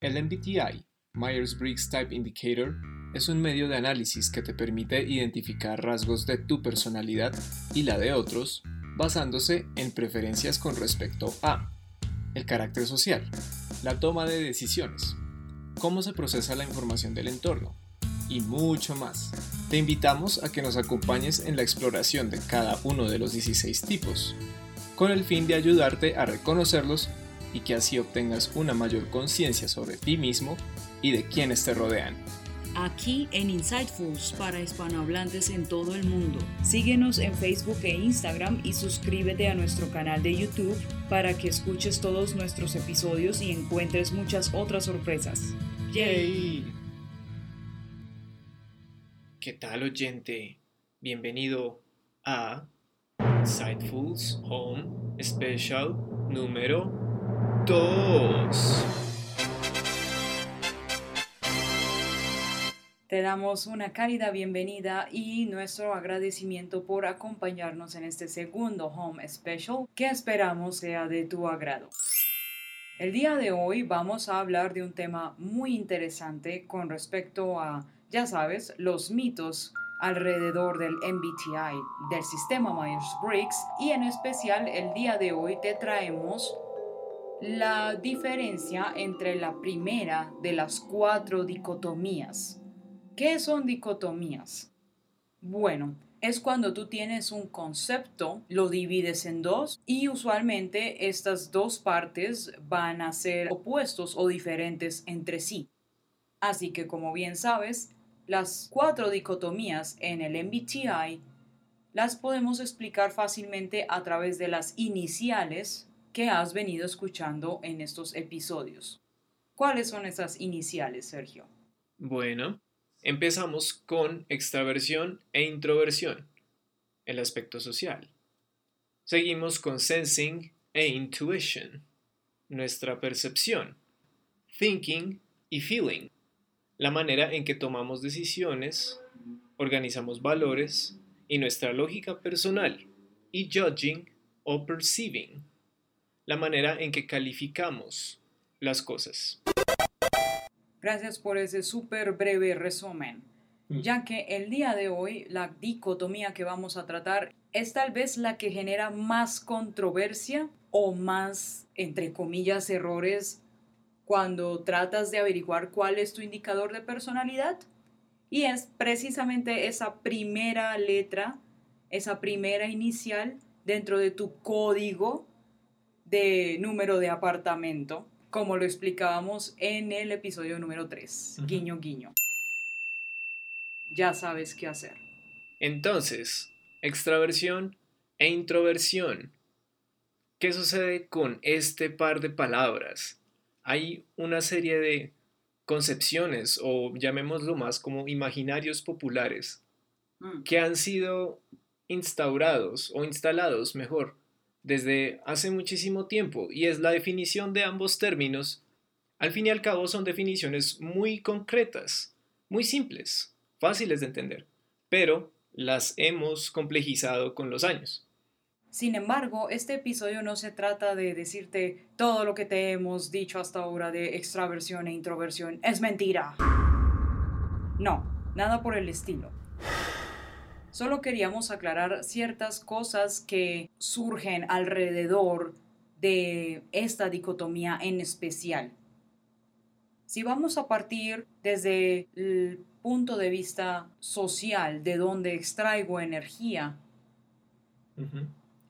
El MBTI, Myers-Briggs Type Indicator, es un medio de análisis que te permite identificar rasgos de tu personalidad y la de otros basándose en preferencias con respecto a el carácter social, la toma de decisiones, cómo se procesa la información del entorno y mucho más. Te invitamos a que nos acompañes en la exploración de cada uno de los 16 tipos, con el fin de ayudarte a reconocerlos y que así obtengas una mayor conciencia sobre ti mismo y de quienes te rodean. Aquí en Insightfuls para hispanohablantes en todo el mundo. Síguenos en Facebook e Instagram y suscríbete a nuestro canal de YouTube para que escuches todos nuestros episodios y encuentres muchas otras sorpresas. ¡Yay! ¿Qué tal oyente? Bienvenido a Insightfuls Home Special número 2. Te damos una cálida bienvenida y nuestro agradecimiento por acompañarnos en este segundo Home Special que esperamos sea de tu agrado. El día de hoy vamos a hablar de un tema muy interesante con respecto a, ya sabes, los mitos alrededor del MBTI, del sistema Myers-Briggs y en especial el día de hoy te traemos la diferencia entre la primera de las cuatro dicotomías. ¿Qué son dicotomías? Bueno, es cuando tú tienes un concepto, lo divides en dos y usualmente estas dos partes van a ser opuestos o diferentes entre sí. Así que como bien sabes, las cuatro dicotomías en el MBTI las podemos explicar fácilmente a través de las iniciales que has venido escuchando en estos episodios. ¿Cuáles son esas iniciales, Sergio? Bueno, empezamos con extraversión e introversión, el aspecto social. Seguimos con sensing e intuition, nuestra percepción, thinking y feeling, la manera en que tomamos decisiones, organizamos valores y nuestra lógica personal, y judging o perceiving, la manera en que calificamos las cosas. Gracias por ese súper breve resumen, Mm. ya que el día de hoy la dicotomía que vamos a tratar es tal vez la que genera más controversia o más, entre comillas, errores cuando tratas de averiguar cuál es tu indicador de personalidad. Y es precisamente esa primera letra, esa primera inicial dentro de tu código de número de apartamento, como lo explicábamos en el episodio número 3. Ujú. Guiño, guiño. Ya sabes qué hacer. Entonces, extraversión e introversión. ¿Qué sucede con este par de palabras? Hay una serie de concepciones o llamémoslo más como imaginarios populares Mm. que han sido instaurados o instalados mejor desde hace muchísimo tiempo y es la definición de ambos términos. Al fin y al cabo son definiciones muy concretas, muy simples, fáciles de entender, pero las hemos complejizado con los años. Sin embargo, este episodio no se trata de decirte todo lo que te hemos dicho hasta ahora de extraversión e introversión es mentira. No, nada por el estilo. Solo queríamos aclarar ciertas cosas que surgen alrededor de esta dicotomía en especial. Si vamos a partir desde el punto de vista social, de donde extraigo energía,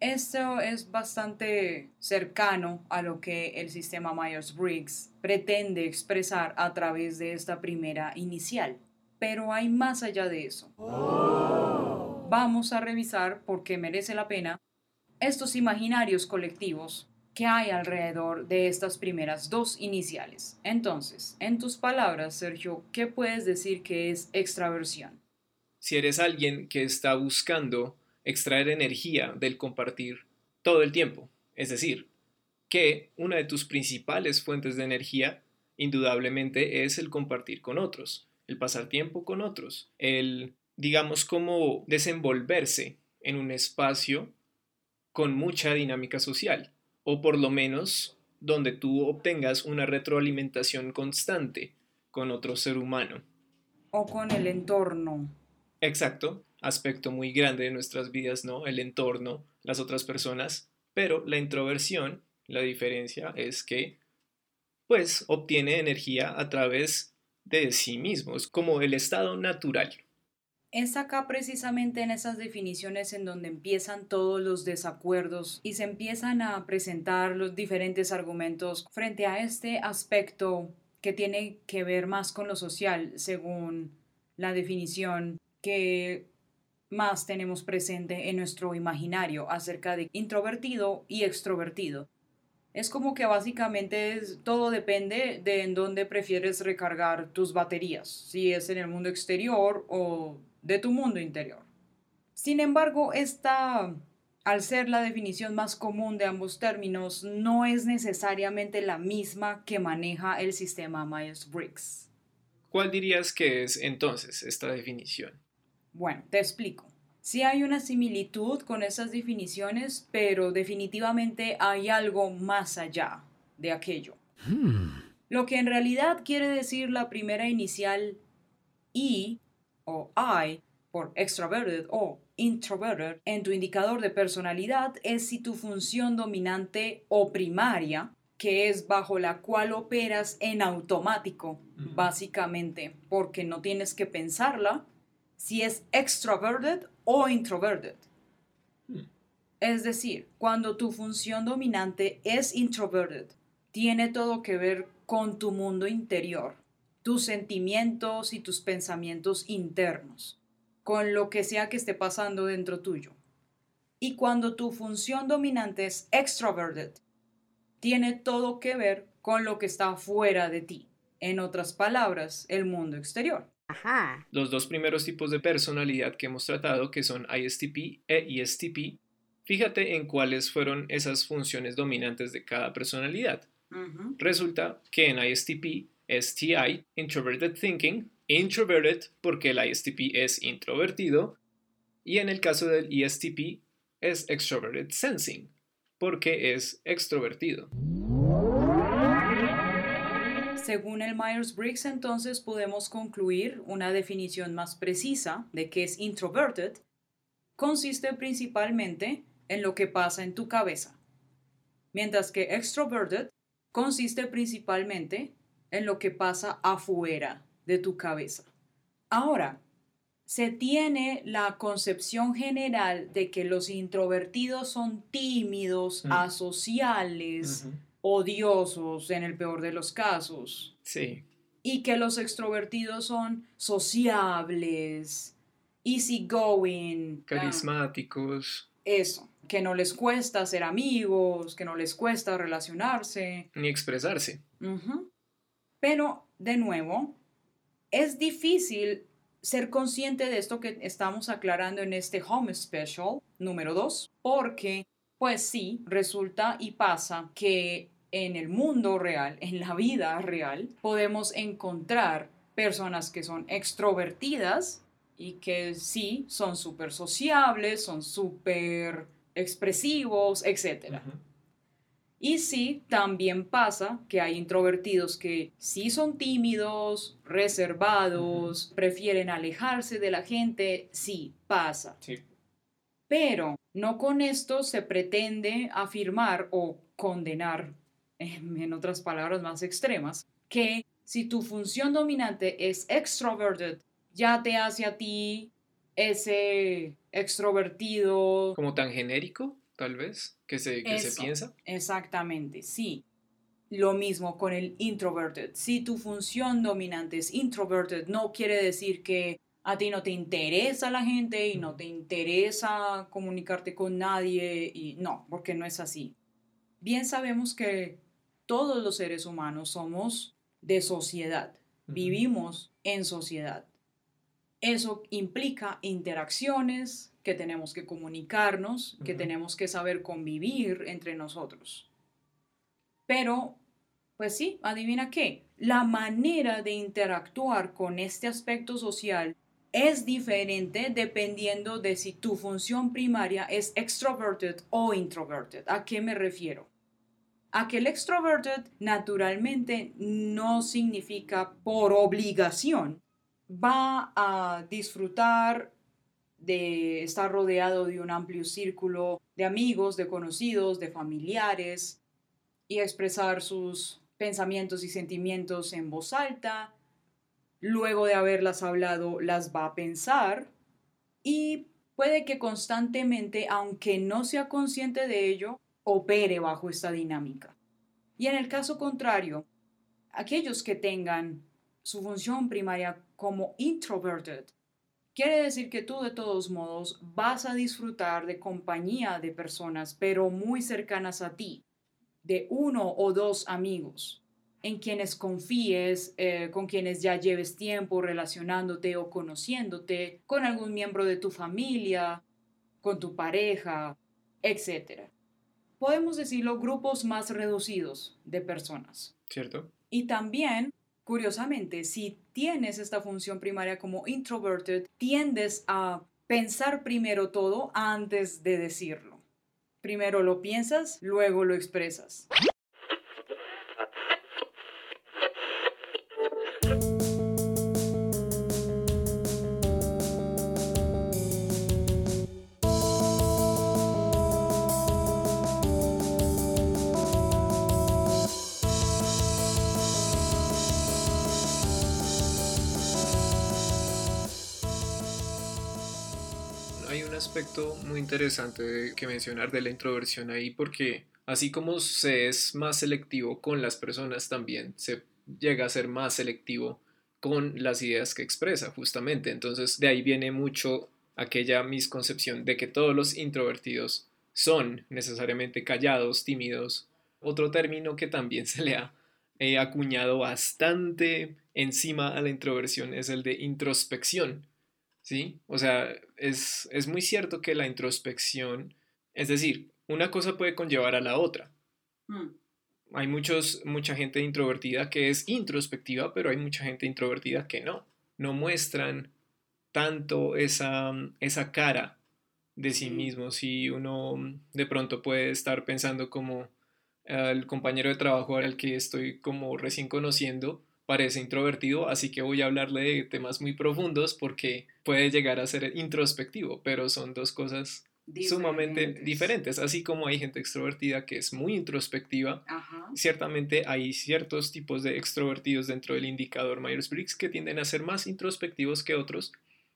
esto es bastante cercano a lo que el sistema Myers-Briggs pretende expresar a través de esta primera inicial. Pero hay más allá de eso. Vamos a revisar, porque merece la pena, estos imaginarios colectivos que hay alrededor de estas primeras dos iniciales. Entonces, en tus palabras, Sergio, ¿qué puedes decir que es extraversión? Si eres alguien que está buscando extraer energía del compartir todo el tiempo, es decir, que una de tus principales fuentes de energía indudablemente es el compartir con otros, el pasar tiempo con otros, el, digamos, como desenvolverse en un espacio con mucha dinámica social, o por lo menos donde tú obtengas una retroalimentación constante con otro ser humano. O con el entorno. Exacto, aspecto muy grande de nuestras vidas, ¿no? El entorno, las otras personas, pero la introversión, la diferencia es que, pues, obtiene energía a través de sí mismo, es como el estado natural. Es acá precisamente en esas definiciones en donde empiezan todos los desacuerdos y se empiezan a presentar los diferentes argumentos frente a este aspecto que tiene que ver más con lo social, según la definición que más tenemos presente en nuestro imaginario acerca de introvertido y extrovertido. Es como que básicamente todo depende de en dónde prefieres recargar tus baterías, si es en el mundo exterior o de tu mundo interior. Sin embargo, esta, al ser la definición más común de ambos términos, no es necesariamente la misma que maneja el sistema Myers-Briggs. ¿Cuál dirías que es entonces esta definición? Bueno, te explico. Sí hay una similitud con esas definiciones, pero definitivamente hay algo más allá de aquello. Hmm. Lo que en realidad quiere decir la primera inicial I o I por extroverted o introverted en tu indicador de personalidad es si tu función dominante o primaria, que es bajo la cual operas en automático, básicamente, porque no tienes que pensarla, si es extroverted o introverted. Hmm. Es decir, cuando tu función dominante es introverted, tiene todo que ver con tu mundo interior, tus sentimientos y tus pensamientos internos, con lo que sea que esté pasando dentro tuyo. Y cuando tu función dominante es extroverted, tiene todo que ver con lo que está fuera de ti. En otras palabras, el mundo exterior. Los dos primeros tipos de personalidad que hemos tratado, que son ISTP e ESTP, fíjate en cuáles fueron esas funciones dominantes de cada personalidad. Resulta que en ISTP es TI, Introverted Thinking, Introverted porque el ISTP es introvertido, y en el caso del ESTP es Extroverted Sensing, porque es extrovertido. Según el Myers-Briggs, entonces podemos concluir una definición más precisa de qué es introverted. Consiste principalmente en lo que pasa en tu cabeza, mientras que extroverted consiste principalmente en lo que pasa afuera de tu cabeza. Ahora, se tiene la concepción general de que los introvertidos son tímidos, mm. asociales, odiosos en el peor de los casos. Sí. Y que los extrovertidos son sociables, easygoing. Carismáticos. eso, que no les cuesta ser amigos, que no les cuesta relacionarse. Ni expresarse. Pero, de nuevo, es difícil ser consciente de esto que estamos aclarando en este Home Special número 2, porque, pues sí, resulta y pasa que en el mundo real, en la vida real, podemos encontrar personas que son extrovertidas y que sí son súper sociables, son súper expresivos, etc. Y sí, también pasa que hay introvertidos que sí son tímidos, reservados, prefieren alejarse de la gente, sí, pasa. Pero no con esto se pretende afirmar o condenar en otras palabras más extremas, que si tu función dominante es extroverted, ya te hace a ti ese extrovertido. Como tan genérico, tal vez, que se, que se piensa. Exactamente, sí. Lo mismo con el introverted. Si tu función dominante es introverted, no quiere decir que a ti no te interesa la gente y no te interesa comunicarte con nadie y no, porque no es así. Bien sabemos que todos los seres humanos somos de sociedad, vivimos en sociedad. Eso implica interacciones, que tenemos que comunicarnos, que tenemos que saber convivir entre nosotros. Pero, pues sí, adivina qué, la manera de interactuar con este aspecto social es diferente dependiendo de si tu función primaria es extroverted o introverted. ¿A qué me refiero? Aquel extroverted naturalmente no significa por obligación. Va a disfrutar de estar rodeado de un amplio círculo de amigos, de conocidos, de familiares y expresar sus pensamientos y sentimientos en voz alta. Luego de haberlas hablado, las va a pensar y puede que constantemente, aunque no sea consciente de ello, opere bajo esta dinámica. Y en el caso contrario, aquellos que tengan su función primaria como introverted, quiere decir que tú de todos modos vas a disfrutar de compañía de personas, pero muy cercanas a ti, de uno o dos amigos en quienes confíes, eh, con quienes ya lleves tiempo relacionándote o conociéndote, con algún miembro de tu familia, con tu pareja, etc. Podemos decirlo grupos más reducidos de personas. ¿Cierto? Y también, curiosamente, si tienes esta función primaria como introverted, tiendes a pensar primero todo antes de decirlo. Primero lo piensas, luego lo expresas. Aspecto muy interesante que mencionar de la introversión ahí porque así como se es más selectivo con las personas, también se llega a ser más selectivo con las ideas que expresa, justamente. Entonces, de ahí viene mucho aquella misconcepción de que todos los introvertidos son necesariamente callados, tímidos. Otro término que también se le ha eh, acuñado bastante encima a la introversión es el de introspección, ¿sí? O sea, es, muy cierto que la introspección, es decir, una cosa puede conllevar a la otra. Mm. Hay muchos, mucha gente introvertida que es introspectiva, pero hay mucha gente introvertida que no. No muestran tanto esa, esa cara de sí mismos y uno de pronto puede estar pensando como el compañero de trabajo al que estoy como recién conociendo parece introvertido, así que voy a hablarle de temas muy profundos porque puede llegar a ser introspectivo, pero son dos cosas sumamente diferentes. Así como hay gente extrovertida que es muy introspectiva, ciertamente hay ciertos tipos de extrovertidos dentro del indicador Myers-Briggs que tienden a ser más introspectivos que otros,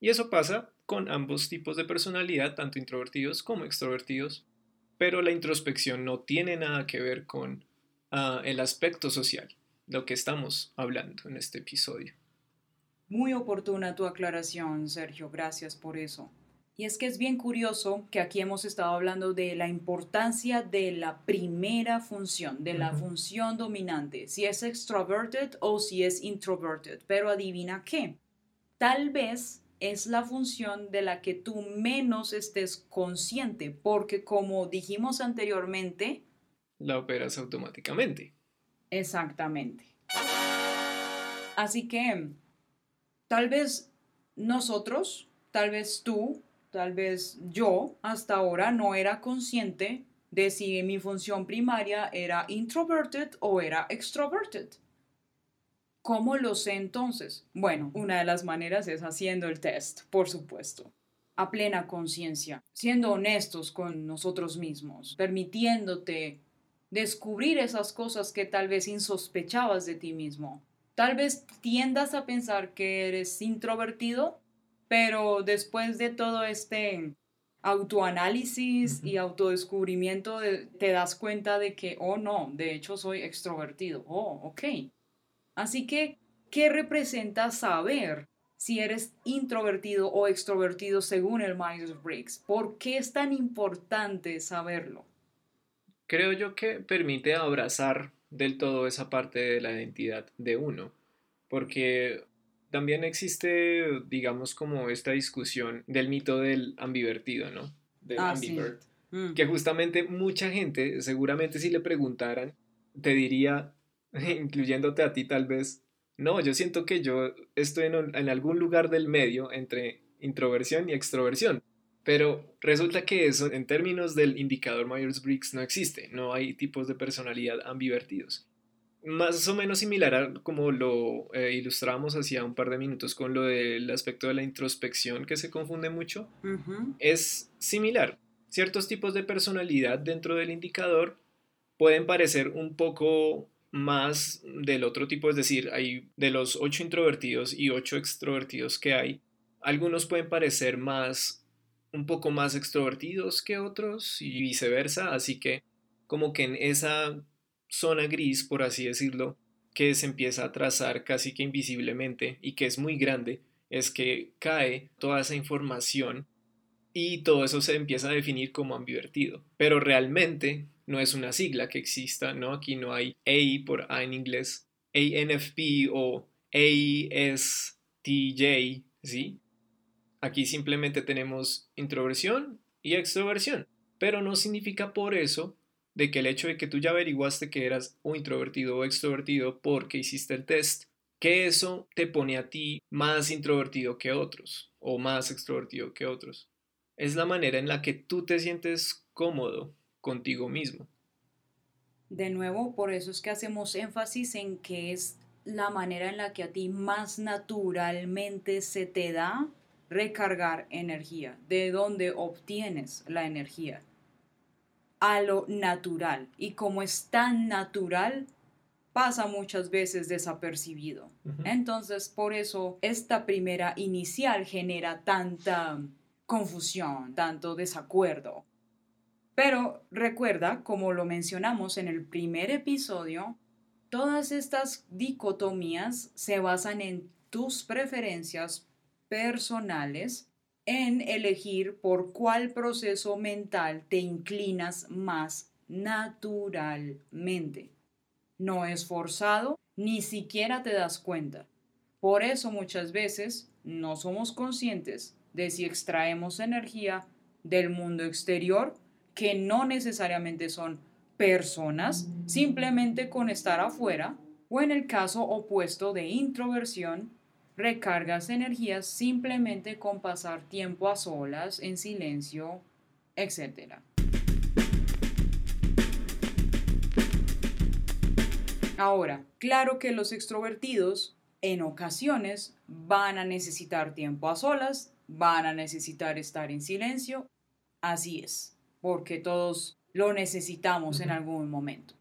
y eso pasa con ambos tipos de personalidad, tanto introvertidos como extrovertidos, pero la introspección no tiene nada que ver con ah, el aspecto social lo que estamos hablando en este episodio. Muy oportuna tu aclaración, Sergio, gracias por eso. Y es que es bien curioso que aquí hemos estado hablando de la importancia de la primera función, de la función dominante, si es extroverted o si es introverted. Pero adivina qué, tal vez es la función de la que tú menos estés consciente, porque como dijimos anteriormente, la operas automáticamente. Exactamente. Así que tal vez nosotros, tal vez tú, tal vez yo hasta ahora no era consciente de si mi función primaria era introverted o era extroverted. ¿Cómo lo sé entonces? Bueno, una de las maneras es haciendo el test, por supuesto, a plena conciencia, siendo honestos con nosotros mismos, permitiéndote descubrir esas cosas que tal vez insospechabas de ti mismo. Tal vez tiendas a pensar que eres introvertido, pero después de todo este autoanálisis y autodescubrimiento te das cuenta de que, oh no, de hecho soy extrovertido. Oh, ok. Así que, ¿qué representa saber si eres introvertido o extrovertido según el Myers-Briggs? ¿Por qué es tan importante saberlo? Creo yo que permite abrazar del todo esa parte de la identidad de uno, porque también existe, digamos, como esta discusión del mito del ambivertido, ¿no? Del ah, ambivert. Mm. Que justamente mucha gente, seguramente si le preguntaran, te diría, incluyéndote a ti tal vez, no, yo siento que yo estoy en, en algún lugar del medio entre introversión y extroversión. Pero resulta que eso en términos del indicador Myers-Briggs no existe, no hay tipos de personalidad ambivertidos. Más o menos similar a como lo eh, ilustramos hacía un par de minutos con lo del aspecto de la introspección que se confunde mucho, es similar. Ciertos tipos de personalidad dentro del indicador pueden parecer un poco más del otro tipo, es decir, hay de los ocho introvertidos y ocho extrovertidos que hay, algunos pueden parecer más un poco más extrovertidos que otros y viceversa, así que como que en esa zona gris, por así decirlo, que se empieza a trazar casi que invisiblemente y que es muy grande, es que cae toda esa información y todo eso se empieza a definir como ambivertido. Pero realmente no es una sigla que exista, ¿no? Aquí no hay A por A en inglés, ANFP o ASTJ, ¿sí? Aquí simplemente tenemos introversión y extroversión, pero no significa por eso de que el hecho de que tú ya averiguaste que eras un introvertido o extrovertido porque hiciste el test, que eso te pone a ti más introvertido que otros o más extrovertido que otros. Es la manera en la que tú te sientes cómodo contigo mismo. De nuevo, por eso es que hacemos énfasis en que es la manera en la que a ti más naturalmente se te da recargar energía, de dónde obtienes la energía, a lo natural. Y como es tan natural, pasa muchas veces desapercibido. Entonces, por eso esta primera inicial genera tanta confusión, tanto desacuerdo. Pero recuerda, como lo mencionamos en el primer episodio, todas estas dicotomías se basan en tus preferencias personales en elegir por cuál proceso mental te inclinas más naturalmente. No es forzado, ni siquiera te das cuenta. Por eso muchas veces no somos conscientes de si extraemos energía del mundo exterior, que no necesariamente son personas, simplemente con estar afuera, o en el caso opuesto de introversión, recargas energías simplemente con pasar tiempo a solas, en silencio, etc. Ahora, claro que los extrovertidos en ocasiones van a necesitar tiempo a solas, van a necesitar estar en silencio, así es, porque todos lo necesitamos en algún momento.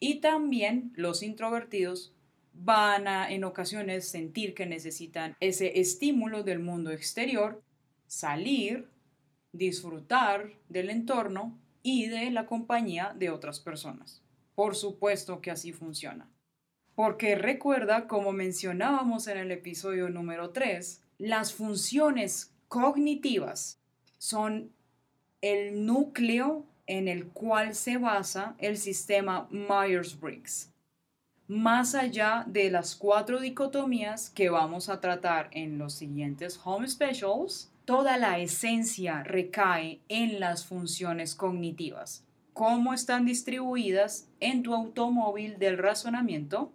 Y también los introvertidos van a en ocasiones sentir que necesitan ese estímulo del mundo exterior, salir, disfrutar del entorno y de la compañía de otras personas. Por supuesto que así funciona. Porque recuerda, como mencionábamos en el episodio número 3, las funciones cognitivas son el núcleo en el cual se basa el sistema Myers-Briggs más allá de las cuatro dicotomías que vamos a tratar en los siguientes Home Specials, toda la esencia recae en las funciones cognitivas, cómo están distribuidas en tu automóvil del razonamiento.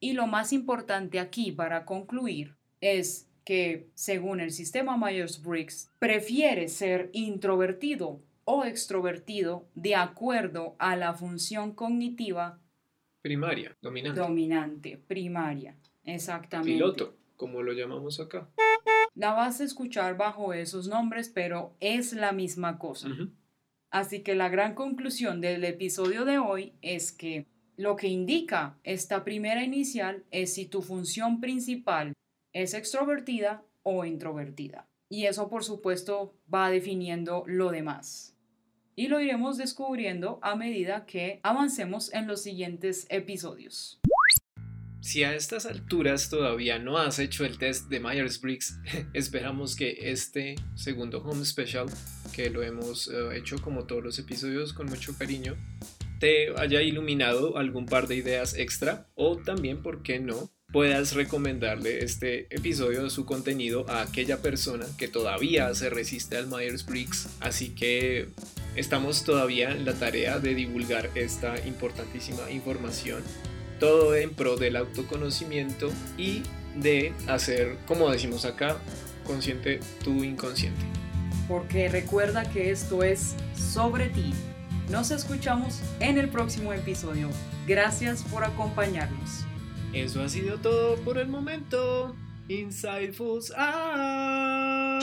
Y lo más importante aquí para concluir es que, según el sistema Myers-Briggs, prefiere ser introvertido o extrovertido de acuerdo a la función cognitiva Primaria, dominante. Dominante, primaria, exactamente. Piloto, como lo llamamos acá. La vas a escuchar bajo esos nombres, pero es la misma cosa. Así que la gran conclusión del episodio de hoy es que lo que indica esta primera inicial es si tu función principal es extrovertida o introvertida. Y eso, por supuesto, va definiendo lo demás y lo iremos descubriendo a medida que avancemos en los siguientes episodios. Si a estas alturas todavía no has hecho el test de Myers-Briggs, esperamos que este segundo Home Special, que lo hemos eh, hecho como todos los episodios con mucho cariño, te haya iluminado algún par de ideas extra o también, ¿por qué no?, puedas recomendarle este episodio de su contenido a aquella persona que todavía se resiste al Myers-Briggs. Así que estamos todavía en la tarea de divulgar esta importantísima información. Todo en pro del autoconocimiento y de hacer, como decimos acá, consciente tu inconsciente. porque recuerda que esto es sobre ti. Nos escuchamos en el próximo episodio. Gracias por acompañarnos. Eso ha sido todo por el momento. Insightfuls out.